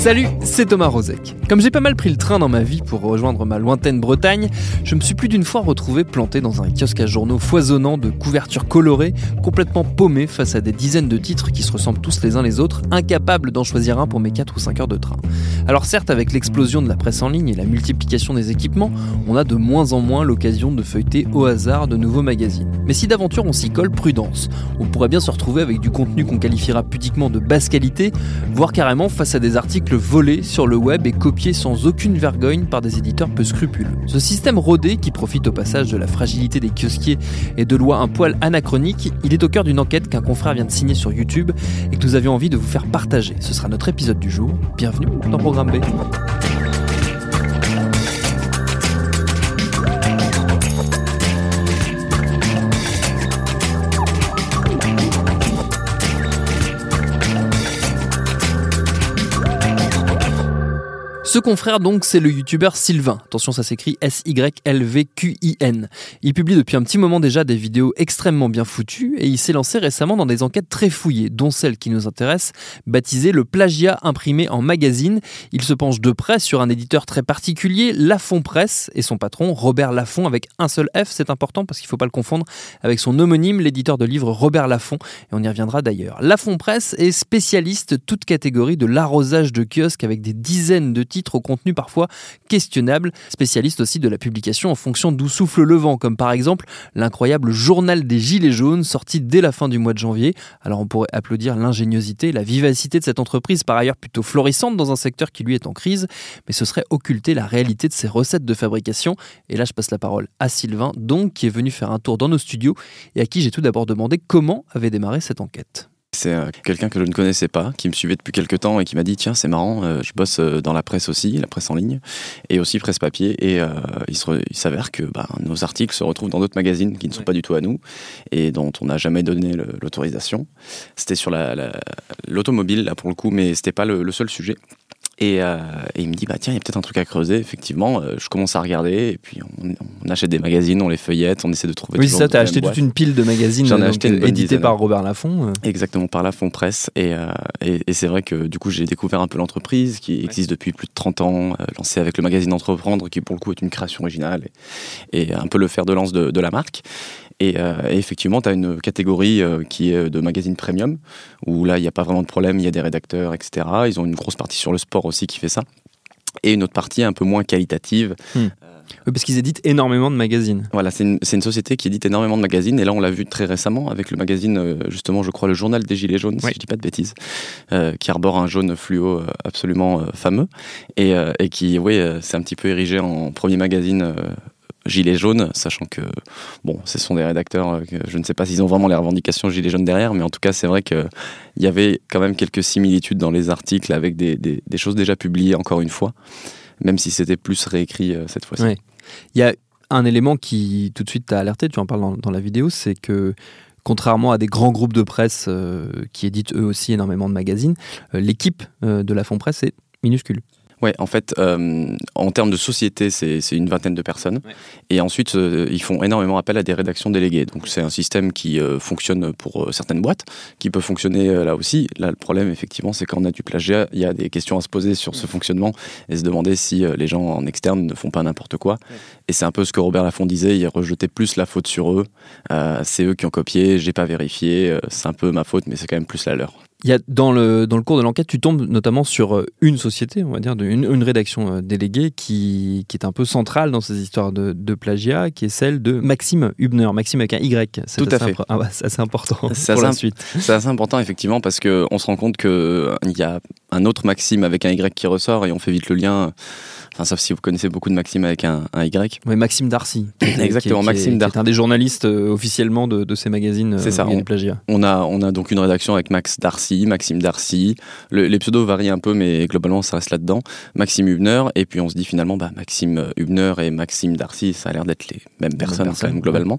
Salut, c'est Thomas Rozek. Comme j'ai pas mal pris le train dans ma vie pour rejoindre ma lointaine Bretagne, je me suis plus d'une fois retrouvé planté dans un kiosque à journaux foisonnant de couvertures colorées, complètement paumé face à des dizaines de titres qui se ressemblent tous les uns les autres, incapable d'en choisir un pour mes 4 ou 5 heures de train. Alors certes, avec l'explosion de la presse en ligne et la multiplication des équipements, on a de moins en moins l'occasion de feuilleter au hasard de nouveaux magazines. Mais si d'aventure on s'y colle, prudence. On pourrait bien se retrouver avec du contenu qu'on qualifiera pudiquement de basse qualité, voire carrément face à des articles volé sur le web et copié sans aucune vergogne par des éditeurs peu scrupuleux. Ce système rodé, qui profite au passage de la fragilité des kiosquiers et de lois un poil anachroniques, il est au cœur d'une enquête qu'un confrère vient de signer sur YouTube et que nous avions envie de vous faire partager. Ce sera notre épisode du jour. Bienvenue dans Programme B. Ce confrère donc, c'est le youtubeur Sylvain. Attention, ça s'écrit S-Y-L-V-Q-I-N. Il publie depuis un petit moment déjà des vidéos extrêmement bien foutues et il s'est lancé récemment dans des enquêtes très fouillées, dont celle qui nous intéresse, baptisée le plagiat imprimé en magazine. Il se penche de près sur un éditeur très particulier, Lafont Presse, et son patron, Robert Laffont, avec un seul F, c'est important parce qu'il ne faut pas le confondre avec son homonyme, l'éditeur de livres Robert Laffont, et on y reviendra d'ailleurs. Lafont Presse est spécialiste toute catégorie de l'arrosage de kiosques avec des dizaines de titres au contenu parfois questionnable, spécialiste aussi de la publication en fonction d'où souffle le vent, comme par exemple l'incroyable journal des Gilets jaunes sorti dès la fin du mois de janvier. Alors on pourrait applaudir l'ingéniosité, la vivacité de cette entreprise, par ailleurs plutôt florissante dans un secteur qui lui est en crise, mais ce serait occulter la réalité de ses recettes de fabrication. Et là je passe la parole à Sylvain, donc qui est venu faire un tour dans nos studios et à qui j'ai tout d'abord demandé comment avait démarré cette enquête. C'est euh, quelqu'un que je ne connaissais pas, qui me suivait depuis quelques temps et qui m'a dit tiens c'est marrant, euh, je bosse euh, dans la presse aussi, la presse en ligne, et aussi presse papier, et il s'avère que bah, nos articles se retrouvent dans d'autres magazines qui ne sont pas du tout à nous et dont on n'a jamais donné l'autorisation. C'était sur l'automobile là pour le coup, mais c'était pas le seul sujet. Euh, et, il me dit, bah tiens, il y a peut-être un truc à creuser. Effectivement, euh, je commence à regarder, et puis on, achète des magazines, on les feuillette, on essaie de trouver. Oui, ça, tu as acheté toute une pile de magazines J'en ai acheté édités par Robert Laffont. Exactement, par Laffont Presse. Et, euh, et, et c'est vrai que du coup, j'ai découvert un peu l'entreprise qui existe depuis plus de 30 ans, lancée avec le magazine Entreprendre, qui pour le coup est une création originale et, un peu le fer de lance de, de la marque. Euh, et, effectivement, tu as une catégorie euh, qui est de magazine premium, où là, il n'y a pas vraiment de problème, il y a des rédacteurs, etc. Ils ont une grosse partie sur le sport aussi qui fait ça. Et une autre partie un peu moins qualitative. Hmm. Oui, parce qu'ils éditent énormément de magazines. Voilà, c'est une, une, société qui édite énormément de magazines. Et là, on l'a vu très récemment avec le magazine, euh, justement, je crois, le journal des Gilets jaunes, si je dis pas de bêtises, qui arbore un jaune fluo absolument fameux. Et, et qui, oui, c'est un petit peu érigé en premier magazine Gilets jaunes, sachant que bon, ce sont des rédacteurs, euh, je ne sais pas s'ils ont vraiment les revendications Gilets jaunes derrière, mais en tout cas, c'est vrai qu'il y avait quand même quelques similitudes dans les articles avec des, des, choses déjà publiées, encore une fois, même si c'était plus réécrit euh, cette fois-ci. Il y a un élément qui tout de suite t'a alerté, tu en parles dans, la vidéo, c'est que contrairement à des grands groupes de presse euh, qui éditent eux aussi énormément de magazines, l'équipe de la Fond Presse est minuscule. Ouais, en fait, euh, en termes de société, c'est une vingtaine de personnes. Et ensuite, euh, ils font énormément appel à des rédactions déléguées. Donc, c'est un système qui euh, fonctionne pour certaines boîtes, qui peut fonctionner là aussi. Là, le problème, effectivement, c'est quand on a du plagiat, il y a des questions à se poser sur ce fonctionnement et se demander si les gens en externe ne font pas n'importe quoi. Et c'est un peu ce que Robert Laffont disait, il rejetait plus la faute sur eux. c'est eux qui ont copié, j'ai pas vérifié, c'est un peu ma faute, mais c'est quand même plus la leur. Il y a dans le, dans le cours de l'enquête, tu tombes notamment sur euh, une société, on va dire, une, une rédaction euh, déléguée qui, qui, est un peu centrale dans ces histoires de, de, plagiat, qui est celle de Maxime Hubner, Maxime avec un Y. Tout à fait. Ah bah, c'est assez important pour la suite. C'est assez important, effectivement, parce qu'on se rend compte qu'il euh, y a un autre Maxime avec un Y qui ressort et on fait vite le lien Enfin, sauf si vous connaissez beaucoup de Maxime avec un, Y. Oui, Maxime Darcy. Exactement, Maxime Darcy. un des journalistes euh, officiellement de, ces magazines. C'est ça. On, on, a, on a donc une rédaction avec Max Darcy, Maxime Darcy. les pseudos varient un peu, mais globalement, ça reste là-dedans. Maxime Hubner. Et puis, on se dit finalement, bah, Maxime Hubner et Maxime Darcy, ça a l'air d'être les mêmes personnes, quand même, globalement.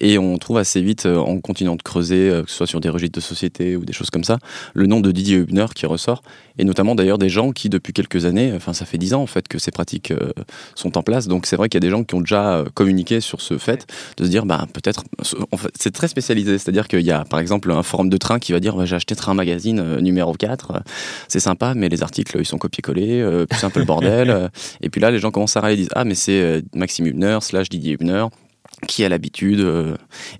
Et on trouve assez vite, euh, en continuant de creuser, euh, que ce soit sur des registres de société ou des choses comme ça, le nom de Didier Hubner qui ressort. Et notamment, d'ailleurs, des gens qui, depuis quelques années, enfin, ça fait dix ans, en fait, que c'est pratiques euh, sont en place. Donc c'est vrai qu'il y a des gens qui ont déjà euh, communiqué sur ce fait, de se dire, bah, peut-être, c'est très spécialisé, c'est-à-dire qu'il y a par exemple un forum de train qui va dire, bah, j'ai acheté Train Magazine euh, numéro 4, c'est sympa, mais les articles, ils sont copiés-collés, c'est un peu le bordel. et puis là, les gens commencent à râler, ils disent, ah, mais c'est Maxime Hubner, slash Didier Hubner qui a l'habitude.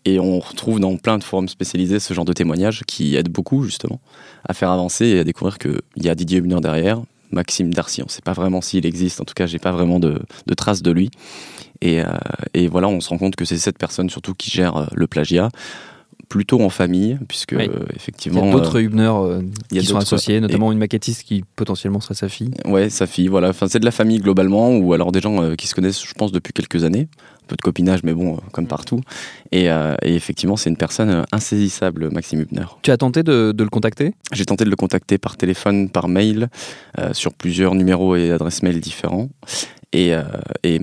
et on retrouve dans plein de forums spécialisés ce genre de témoignages qui aident beaucoup justement à faire avancer et à découvrir qu'il y a Didier Hubner derrière, Maxime Darcy. On ne sait pas vraiment s'il existe, en tout cas, j'ai pas vraiment de, traces de lui. Euh, et, voilà, on se rend compte que c'est cette personne surtout qui gère euh, le plagiat plutôt en famille, puisque effectivement. Il y a d'autres euh, Hubner qui sont associés, notamment une maquettiste qui potentiellement serait sa fille. Ouais, sa fille, voilà. Enfin, c'est de la famille globalement, ou alors des gens qui se connaissent, je pense, depuis quelques années. Peu de copinage, mais bon, comme partout. Et, effectivement, c'est une personne insaisissable, Maxime Hubner. Tu as tenté de, le contacter? J'ai tenté de le contacter par téléphone, par mail, sur plusieurs numéros et adresses mail différents. Et, et,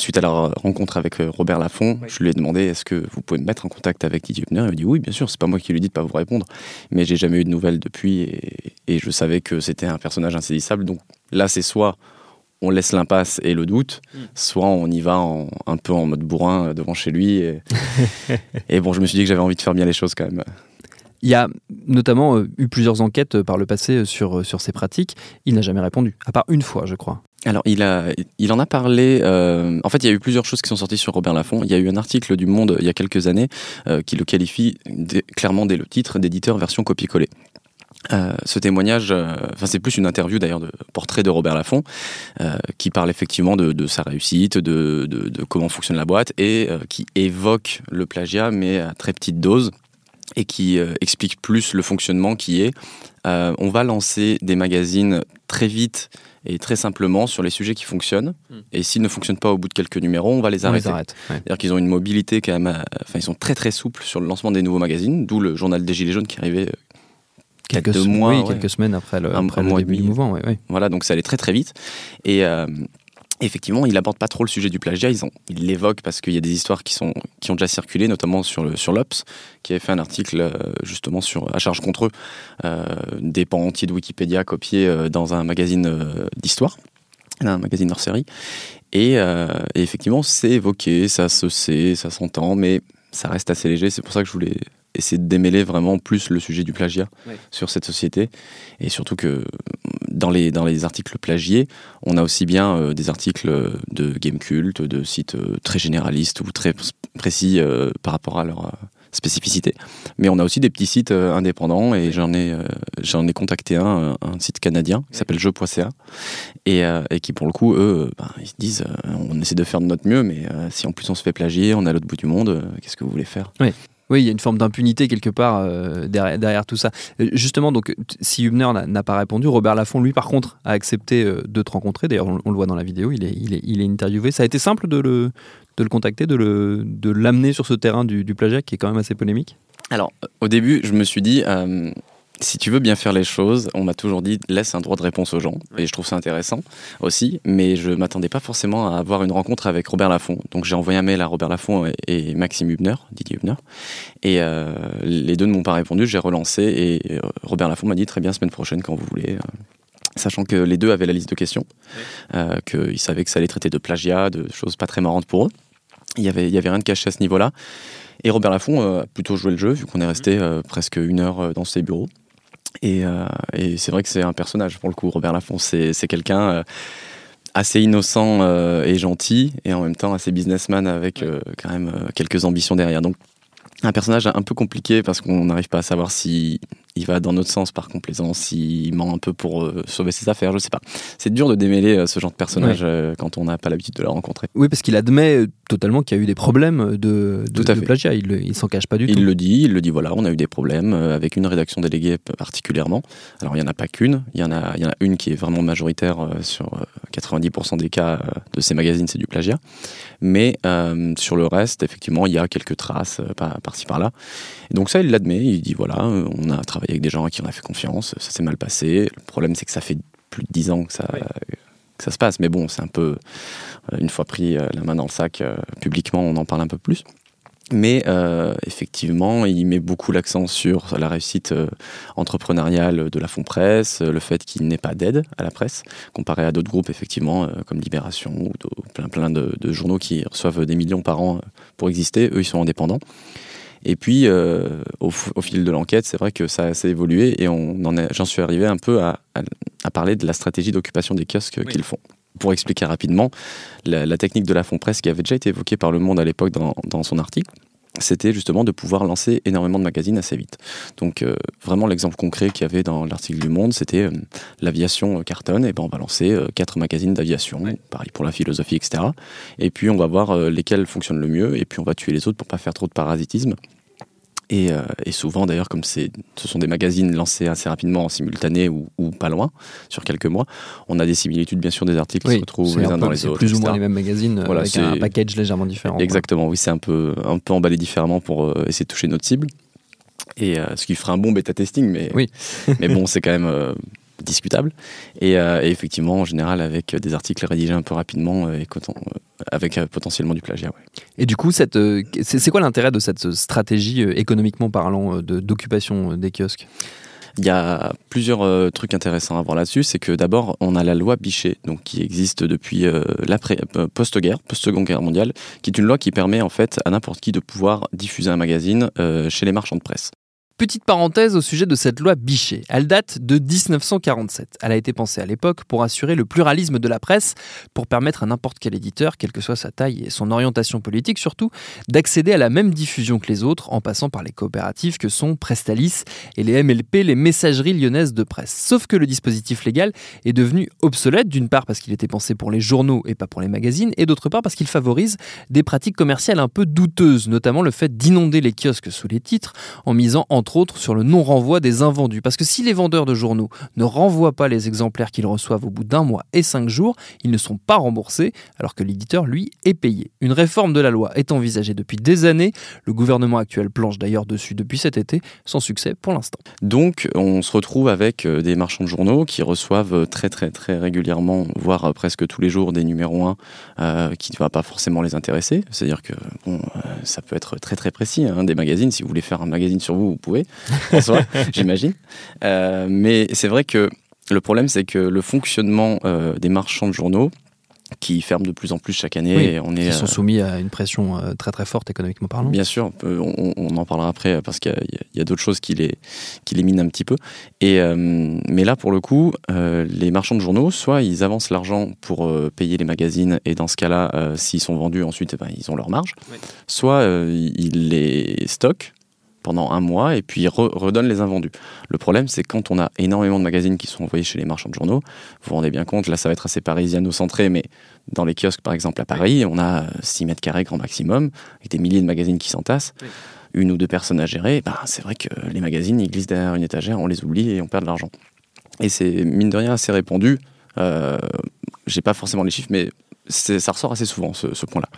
suite à la rencontre avec euh, Robert Laffont, je lui ai demandé est-ce que vous pouvez me mettre en contact avec Didier Hubner? Il m'a dit oui, bien sûr, c'est pas moi qui lui dit de pas vous répondre, mais j'ai jamais eu de nouvelles depuis et, je savais que c'était un personnage insaisissable. Donc là, c'est soit on laisse l'impasse et le doute, hmm. soit on y va un peu en mode bourrin euh, devant chez lui. Et, bon, je me suis dit que j'avais envie de faire bien les choses quand même. Il y a notamment euh, eu plusieurs enquêtes par le passé sur, sur ces pratiques. Il n'a jamais répondu, à part une fois, je crois. Alors, il, a, il en a parlé. Euh, en fait, il y a eu plusieurs choses qui sont sorties sur Robert Laffont. Il y a eu un article du Monde il y a quelques années euh, qui le qualifie clairement dès le titre d'éditeur version copie-collée. Euh, ce témoignage, enfin c'est plus une interview d'ailleurs de portrait de Robert Laffont, qui parle effectivement de, sa réussite, de, de, comment fonctionne la boîte et qui évoque le plagiat mais à très petite dose et qui explique plus le fonctionnement qui est. on va lancer des magazines très vite et très simplement sur les sujets qui fonctionnent. Hmm. Et s'ils ne fonctionnent pas au bout de quelques numéros, on va les arrêter. C'est-à-dire qu'ils ont une mobilité quand même. Euh, enfin, ils sont très très souples sur le lancement des nouveaux magazines, d'où le journal des Gilets jaunes qui arrivait quelques, mois, oui, quelques semaines après le, après le début du mouvement. Voilà, donc ça allait très très vite. Et, euh, effectivement, il aborde pas trop le sujet du plagiat. Ils, ont, il l'évoquent parce qu'il y a des histoires qui, sont, qui ont déjà circulé, notamment sur, le, sur l'Ops, qui avait fait un article euh, justement sur, à charge contre eux, euh, des pans entiers de Wikipédia copiés dans un magazine d'histoire, un magazine hors série. Et, et effectivement, c'est évoqué, ça se sait, ça s'entend, mais ça reste assez léger. C'est pour ça que je voulais essayer de démêler vraiment plus le sujet du plagiat sur cette société. Et surtout que dans les, dans les articles plagiés, on a aussi bien euh, des articles de game cult, de sites euh, très généralistes ou très précis euh, par rapport à leur spécificité. Mais on a aussi des petits sites indépendants et j'en ai, j'en ai contacté un, un site canadien qui s'appelle jeu.ca et, et, qui pour le coup, eux, ben, ils disent on essaie de faire de notre mieux, mais si en plus on se fait plagier, on est à l'autre bout du monde, qu'est-ce que vous voulez faire? Oui, il y a une forme d'impunité quelque part euh, derrière, tout ça. Euh, justement, donc, si Hubner n'a pas répondu, Robert Laffont, lui, par contre, a accepté euh, de te rencontrer. D'ailleurs, on, le voit dans la vidéo, il est, interviewé. Ça a été simple de le, contacter, de l'amener sur ce terrain du, du, plagiat qui est quand même assez polémique? Alors, au début, je me suis dit, si tu veux bien faire les choses, on m'a toujours dit laisse un droit de réponse aux gens. Et je trouve ça intéressant aussi. Mais je m'attendais pas forcément à avoir une rencontre avec Robert Laffont. Donc j'ai envoyé un mail à Robert Laffont et, Maxime Hubner, Didier Hubner. Et euh, les deux ne m'ont pas répondu. J'ai relancé et euh, Robert Laffont m'a dit très bien, semaine prochaine, quand vous voulez. sachant que les deux avaient la liste de questions, euh, qu'ils savaient que ça allait traiter de plagiat, de choses pas très marrantes pour eux. Il y avait, il y avait rien de caché à ce niveau-là. Et Robert Laffont euh, a plutôt joué le jeu, vu qu'on est resté euh, presque une heure dans ses bureaux. Et, et c'est vrai que c'est un personnage, pour le coup, Robert Laffont. C'est quelqu'un assez innocent et gentil, et en même temps assez businessman avec quand même quelques ambitions derrière. Donc un personnage un peu compliqué parce qu'on n'arrive pas à savoir si il va dans notre sens par complaisance, s'il ment un peu pour euh, sauver ses affaires, je sais pas. C'est dur de démêler euh, ce genre de personnage euh, quand on n'a pas l'habitude de le rencontrer. Oui, parce qu'il admet totalement qu'il y a eu des problèmes de, de, plagiat, il, il s'en cache pas du tout. Il le dit, il le dit, voilà, on a eu des problèmes avec une rédaction déléguée particulièrement. Alors il n'y en a pas qu'une, il y, en a, il y en a une qui est vraiment majoritaire sur 90% des cas de ces magazines, c'est du plagiat. Mais sur le reste, effectivement, il y a quelques traces par-ci par-là. donc ça, il l'admet, il dit, voilà, on a travaillé avec des gens à qui on a fait confiance, ça s'est mal passé. Le problème, c'est que ça fait plus de dix ans que ça, ça se passe. Mais bon, c'est un peu, euh, une fois pris euh, la main dans le sac, euh, publiquement, on en parle un peu plus. Mais effectivement, il met beaucoup l'accent sur la réussite entrepreneuriale de la Fond Presse, le fait qu'il n'ait pas d'aide à la presse, comparé à d'autres groupes, effectivement, comme Libération ou plein, plein de, journaux qui reçoivent des millions par an pour exister. Eux, ils sont indépendants. Et puis, euh, au, fil de l'enquête, c'est vrai que ça, s'est évolué et j'en suis arrivé un peu à, parler de la stratégie d'occupation des kiosques qu'ils font. Pour expliquer rapidement, la, technique de la fond presse qui avait déjà été évoquée par Le Monde à l'époque dans, son article, c'était justement de pouvoir lancer énormément de magazines assez vite. Donc euh, vraiment l'exemple concret qu'il y avait dans l'article du Monde, c'était euh, l'aviation cartonne, et ben on va lancer quatre magazines d'aviation, pareil pour la philosophie, etc. Et puis on va voir lesquels fonctionnent le mieux, et puis on va tuer les autres pour pas faire trop de parasitisme. Euh, et, souvent, d'ailleurs, comme ce sont des magazines lancés assez rapidement en simultané ou, pas loin, sur quelques mois, on a des similitudes, bien sûr, des articles qui se retrouvent les uns dans les autres. C'est plus ou moins les mêmes magazines voilà, avec un package légèrement différent. Exactement, oui, c'est un peu, un peu emballé différemment pour euh, essayer de toucher notre cible. Et euh, ce qui ferait un bon bêta testing, mais, oui. mais bon, c'est quand même discutable. Et, effectivement, en général, avec des articles rédigés un peu rapidement et avec euh, potentiellement du plagiat. Et du coup, euh, c'est quoi l'intérêt de cette stratégie euh, économiquement parlant d'occupation des kiosques? Il y a plusieurs trucs intéressants à voir là-dessus. C'est que d'abord, on a la loi Bichet, donc qui existe depuis l'après post-guerre, post-seconde guerre mondiale, qui est une loi qui permet en fait à n'importe qui de pouvoir diffuser un magazine chez les marchands de presse. Petite parenthèse au sujet de cette loi Bichet. Elle date de 1947. Elle a été pensée à l'époque pour assurer le pluralisme de la presse, pour permettre à n'importe quel éditeur, quelle que soit sa taille et son orientation politique surtout, d'accéder à la même diffusion que les autres en passant par les coopératives que sont Prestalis et les MLP, les messageries lyonnaises de presse. Sauf que le dispositif légal est devenu obsolète, d'une part parce qu'il était pensé pour les journaux et pas pour les magazines, et d'autre part parce qu'il favorise des pratiques commerciales un peu douteuses, notamment le fait d'inonder les kiosques sous les titres en misant entre autres sur le non-renvoi des invendus. Parce que si les vendeurs de journaux ne renvoient pas les exemplaires qu'ils reçoivent au bout d'un mois et cinq jours, ils ne sont pas remboursés, alors que l'éditeur, lui, est payé. Une réforme de la loi est envisagée depuis des années. Le gouvernement actuel planche d'ailleurs dessus depuis cet été, sans succès pour l'instant. Donc, on se retrouve avec euh, des marchands de journaux qui reçoivent euh, très très très régulièrement, voire euh, presque tous les jours, des numéros 1 qui ne va pas forcément les intéresser. C'est-à-dire que bon, ça peut être très très précis, hein, des magazines. Si vous voulez faire un magazine sur vous, vous pouvez. j'imagine. Euh, mais c'est vrai que le problème, c'est que le fonctionnement euh, des marchands de journaux, qui ferment de plus en plus chaque année. on est, sont euh, soumis à une pression très très forte économiquement parlant. Bien sûr, on, en parlera après parce qu'il y a, d'autres choses qui les, qui les minent un petit peu. Et, mais là, pour le coup, les marchands de journaux, soit ils avancent l'argent pour payer les magazines et dans ce cas-là, s'ils sont vendus ensuite, eh ben, ils ont leur marge, soit ils les stockent pendant un mois et puis redonne les invendus. Le problème, c'est quand on a énormément de magazines qui sont envoyés chez les marchands de journaux, vous vous rendez bien compte, là ça va être assez parisiano-centré, mais dans les kiosques par exemple à Paris, on a 6 mètres carrés grand maximum, avec des milliers de magazines qui s'entassent. Une ou deux personnes à gérer, ben, c'est vrai que les magazines, ils glissent derrière une étagère, on les oublie et on perd de l'argent. Et c'est mine de rien assez répandu. Euh, J'ai pas forcément les chiffres, mais ça ressort assez souvent ce, ce point-là.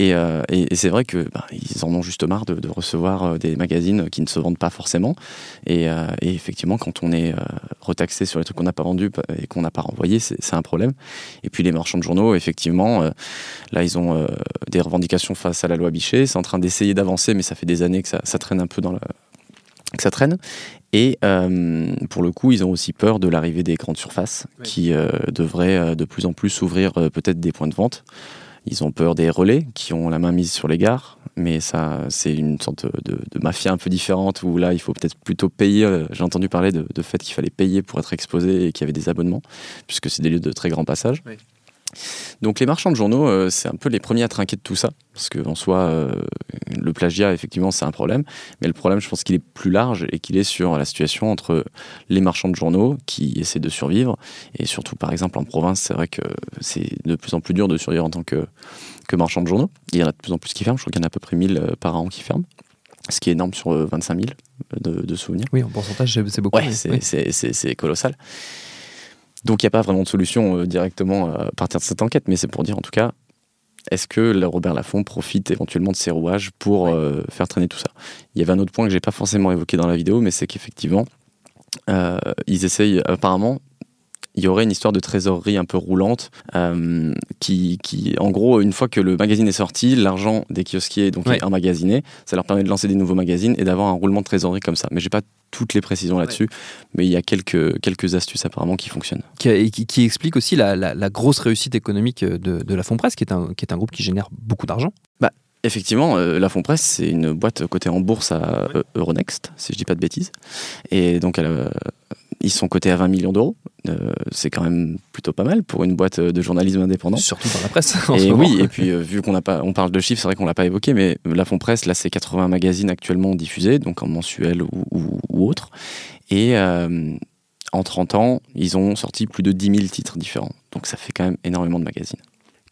Euh, et, c'est vrai que bah, ils en ont juste marre de, recevoir euh, des magazines qui ne se vendent pas forcément. Et, euh, effectivement, quand on est retaxé sur les trucs qu'on n'a pas vendus et qu'on n'a pas renvoyés, c'est un problème. Et puis les marchands de journaux, effectivement, là, ils ont des revendications face à la loi Bichet. C'est en train d'essayer d'avancer, mais ça fait des années que ça, traîne un peu dans la, que ça traîne. Et pour le coup, ils ont aussi peur de l'arrivée des grandes surfaces qui devraient de plus en plus s'ouvrir peut-être des points de vente. Ils ont peur des relais qui ont la main mise sur les gares, mais ça, c'est une sorte de, mafia un peu différente où là, il faut peut-être plutôt payer. J'ai entendu parler de, fait qu'il fallait payer pour être exposé et qu'il y avait des abonnements, puisque c'est des lieux de très grand passage. Donc les marchands de journaux, euh, c'est un peu les premiers à trinquer de tout ça, parce qu'en soi, euh, le plagiat, effectivement, c'est un problème, mais le problème, je pense qu'il est plus large et qu'il est sur la situation entre les marchands de journaux qui essaient de survivre, et surtout, par exemple, en province, c'est vrai que c'est de plus en plus dur de survivre en tant que, que marchand de journaux. Il y en a de plus en plus qui ferment, je crois qu'il y en a à peu près 1000 euh, par an qui ferment, ce qui est énorme sur 25 000 de, souvenirs. Oui, en pourcentage, c'est beaucoup. Ouais, c'est colossal. Donc il n'y a pas vraiment de solution euh, directement euh, à partir de cette enquête, mais c'est pour dire en tout cas, est-ce que Robert Laffont profite éventuellement de ses rouages pour euh, faire traîner tout ça? Il y avait un autre point que j'ai pas forcément évoqué dans la vidéo, mais c'est qu'effectivement, ils essayent apparemment il y aurait une histoire de trésorerie un peu roulante euh, qui, qui, en gros, une fois que le magazine est sorti, l'argent des kiosquiers donc, est emmagasiné. Ça leur permet de lancer des nouveaux magazines et d'avoir un roulement de trésorerie comme ça. Mais j'ai pas toutes les précisions là-dessus, mais il y a quelques, quelques astuces apparemment qui fonctionnent. Qui, qui, explique aussi la, la, grosse réussite économique de, de la Presse, qui est, un, qui est un groupe qui génère beaucoup d'argent. Bah, Effectivement, euh, la Presse, c'est une boîte cotée en bourse à Euronext, si je dis pas de bêtises. Et donc, elle, ils sont cotés à 20 millions d'euros. Euh, c'est quand même plutôt pas mal pour une boîte de journalisme indépendant. Surtout dans la presse. et oui, et puis euh, vu qu'on n'a pas, on parle de chiffres, c'est vrai qu'on l'a pas évoqué, mais la Fond Presse, là, c'est 80 magazines actuellement diffusés, donc en mensuel ou, ou, autre. Et euh, en 30 ans, ils ont sorti plus de 10 000 titres différents. Donc ça fait quand même énormément de magazines.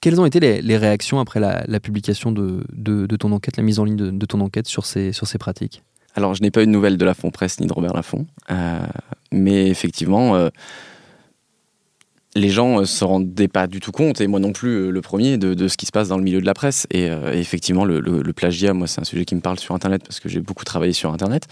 Quelles ont été les, réactions après la, publication de, de, ton enquête, la mise en ligne de, de ton enquête sur ces, sur ces pratiques? Alors, je n'ai pas eu de nouvelles de la Fond Presse ni de Robert Laffont, euh, mais effectivement, euh, les gens euh, se rendaient pas du tout compte, et moi non plus euh, le premier, de, ce qui se passe dans le milieu de la presse. Et, euh, effectivement, le, plagiat, moi, c'est un sujet qui me parle sur Internet parce que j'ai beaucoup travaillé sur Internet.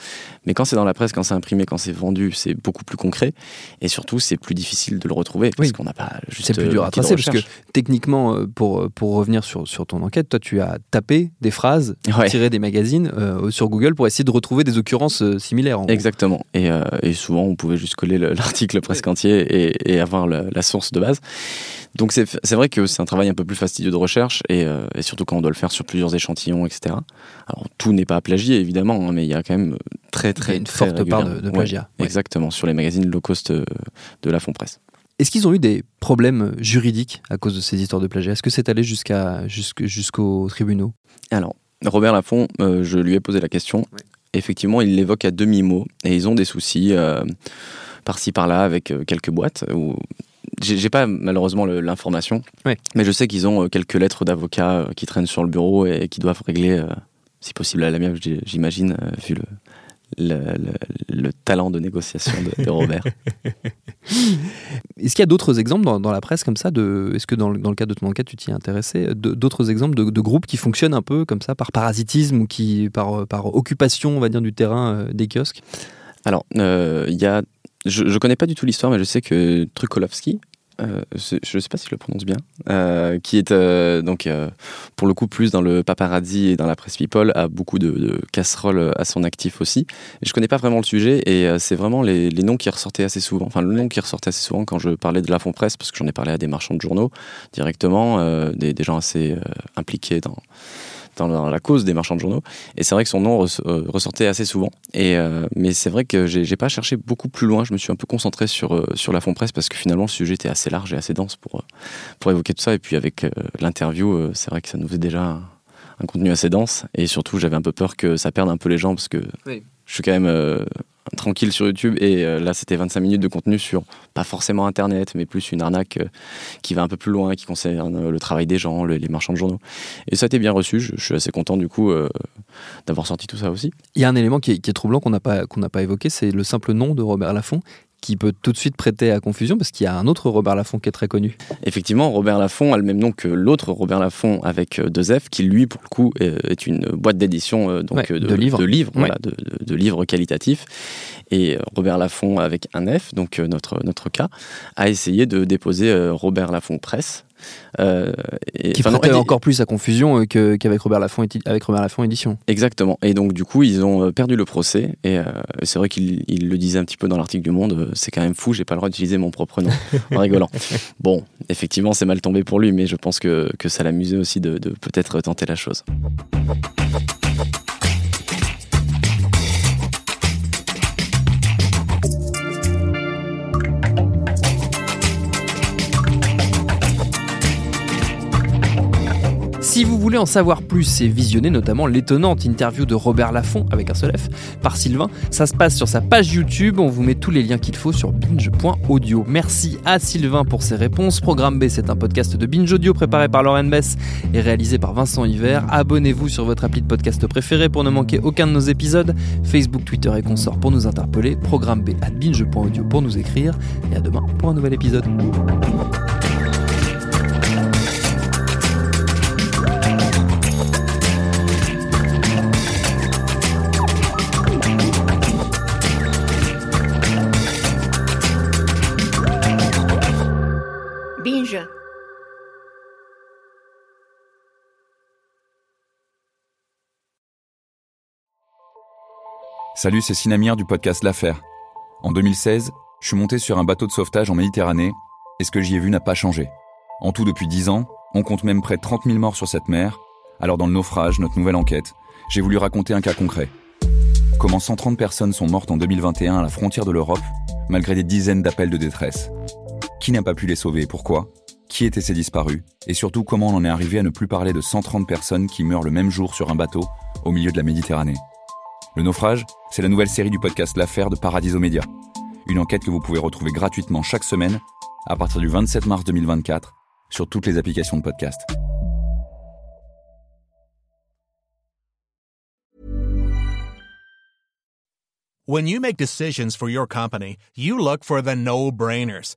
Mais quand c'est dans la presse, quand c'est imprimé, quand c'est vendu, c'est beaucoup plus concret. Et surtout, c'est plus difficile de le retrouver parce qu'on n'a pas juste. C'est plus dur à tracer parce que techniquement, pour, pour revenir sur, sur ton enquête, toi, tu as tapé des phrases tirées des magazines sur Google pour essayer de retrouver des occurrences similaires. Exactement. Et, souvent, on pouvait juste coller l'article presque entier et, et avoir la, la de base. Donc c'est vrai que c'est un travail un peu plus fastidieux de recherche euh, et, surtout quand on doit le faire sur plusieurs échantillons, etc. Alors tout n'est pas plagié évidemment, hein, mais il y a quand même très très une forte part de, plagiat. Exactement sur les magazines low cost euh, de la Fond Presse. Est-ce qu'ils ont eu des problèmes juridiques à cause de ces histoires de plagiat? Est-ce que c'est allé jusqu'à jusqu'aux tribunaux? Alors Robert Laffont, euh, je lui ai posé la question. Effectivement, il l'évoque à demi-mot et ils ont des soucis par-ci par-là avec quelques boîtes où j'ai pas malheureusement l'information, mais je sais qu'ils ont euh, quelques lettres d'avocats euh, qui traînent sur le bureau et qui doivent régler, euh, si possible à la mienne, j'imagine, vu le, le, talent de négociation de, Robert. Est-ce qu'il y a d'autres exemples dans, la presse comme ça Est-ce que dans, dans, le cadre de ton enquête, tu t'y es intéressé D'autres exemples de, groupes qui fonctionnent un peu comme ça, par parasitisme ou qui, par, par occupation, on va dire, du terrain des kiosques? Alors, il y a je, je connais pas du tout l'histoire, mais je sais que Trukolovski, euh, je ne sais pas si je le prononce bien, euh, qui est euh, donc pour le coup plus dans le paparazzi et dans la presse people, a beaucoup de, casseroles à son actif aussi. Je connais pas vraiment le sujet et c'est vraiment les, noms qui ressortaient assez souvent, enfin le nom qui ressortait assez souvent quand je parlais de la fond presse, parce que j'en ai parlé à des marchands de journaux directement, des, gens assez impliqués dans dans la cause des marchands de journaux. Et c'est vrai que son nom euh, ressortait assez souvent. Et, euh, mais c'est vrai que j'ai pas cherché beaucoup plus loin. Je me suis un peu concentré sur, euh, sur la fond presse parce que finalement le sujet était assez large et assez dense pour, pour évoquer tout ça. Et puis avec l'interview, c'est vrai que ça nous faisait déjà un, contenu assez dense. Et surtout, j'avais un peu peur que ça perde un peu les gens parce que je suis quand même tranquille sur YouTube et euh, là c'était 25 minutes de contenu sur pas forcément internet mais plus une arnaque euh, qui va un peu plus loin qui concerne euh, le travail des gens les marchands de journaux. Et ça a été bien reçu je, suis assez content du coup d'avoir sorti tout ça aussi. Il y a un élément qui est, troublant qu'on n'a pas qu'on n'a pas évoqué c'est le simple nom de Robert Laffont qui peut tout de suite prêter à confusion parce qu'il y a un autre Robert Laffont qui est très connu. Effectivement, Robert Laffont a le même nom que l'autre Robert Laffont avec deux F, qui lui, pour le coup, est une boîte d'édition donc de, livres, de, livres, de, livres qualitatifs. Et euh, Robert Laffont avec un F, donc euh, notre, notre cas, a essayé de déposer euh, Robert Laffont Presse qui prêtait encore plus à confusion qu'avec Robert Laffont avec Robert Laffont édition. Exactement. Et donc du coup, ils ont perdu le procès. Et c'est vrai qu'il le disait un petit peu dans l'article du Monde. c'est quand même fou. J'ai pas le droit d'utiliser mon propre nom en rigolant. Bon, effectivement, c'est mal tombé pour lui, mais je pense que, que ça l'amusait aussi de, de peut-être tenter la chose. Si vous voulez en savoir plus et visionner notamment l'étonnante interview de Robert Laffont avec un seul F par Sylvain, ça se passe sur sa page YouTube. On vous met tous les liens qu'il faut sur binge.audio. Merci à Sylvain pour ses réponses. Programme B, c'est un podcast de Binge Audio préparé par Lauren Bess et réalisé par Vincent Hiver. Abonnez-vous sur votre appli de podcast préféré pour ne manquer aucun de nos épisodes. Facebook, Twitter et consorts pour nous interpeller. Programme B à binge.audio pour nous écrire. Et à demain pour un nouvel épisode. Salut, c'est Sinamir du podcast L'Affaire. En 2016, je suis monté sur un bateau de sauvetage en Méditerranée et ce que j'y ai vu n'a pas changé. En tout, depuis 10 ans, on compte même près de 30 000 morts sur cette mer. Alors, dans le naufrage, notre nouvelle enquête, j'ai voulu raconter un cas concret. Comment 130 personnes sont mortes en 2021 à la frontière de l'Europe, malgré des dizaines d'appels de détresse. Qui n'a pas pu les sauver et pourquoi? Qui étaient ces disparus? Et surtout, comment on en est arrivé à ne plus parler de 130 personnes qui meurent le même jour sur un bateau au milieu de la Méditerranée? Le naufrage, c'est la nouvelle série du podcast L'affaire de Paradiso Média. Une enquête que vous pouvez retrouver gratuitement chaque semaine à partir du 27 mars 2024 sur toutes les applications de podcast. When you make decisions for your company, you look for the no-brainers.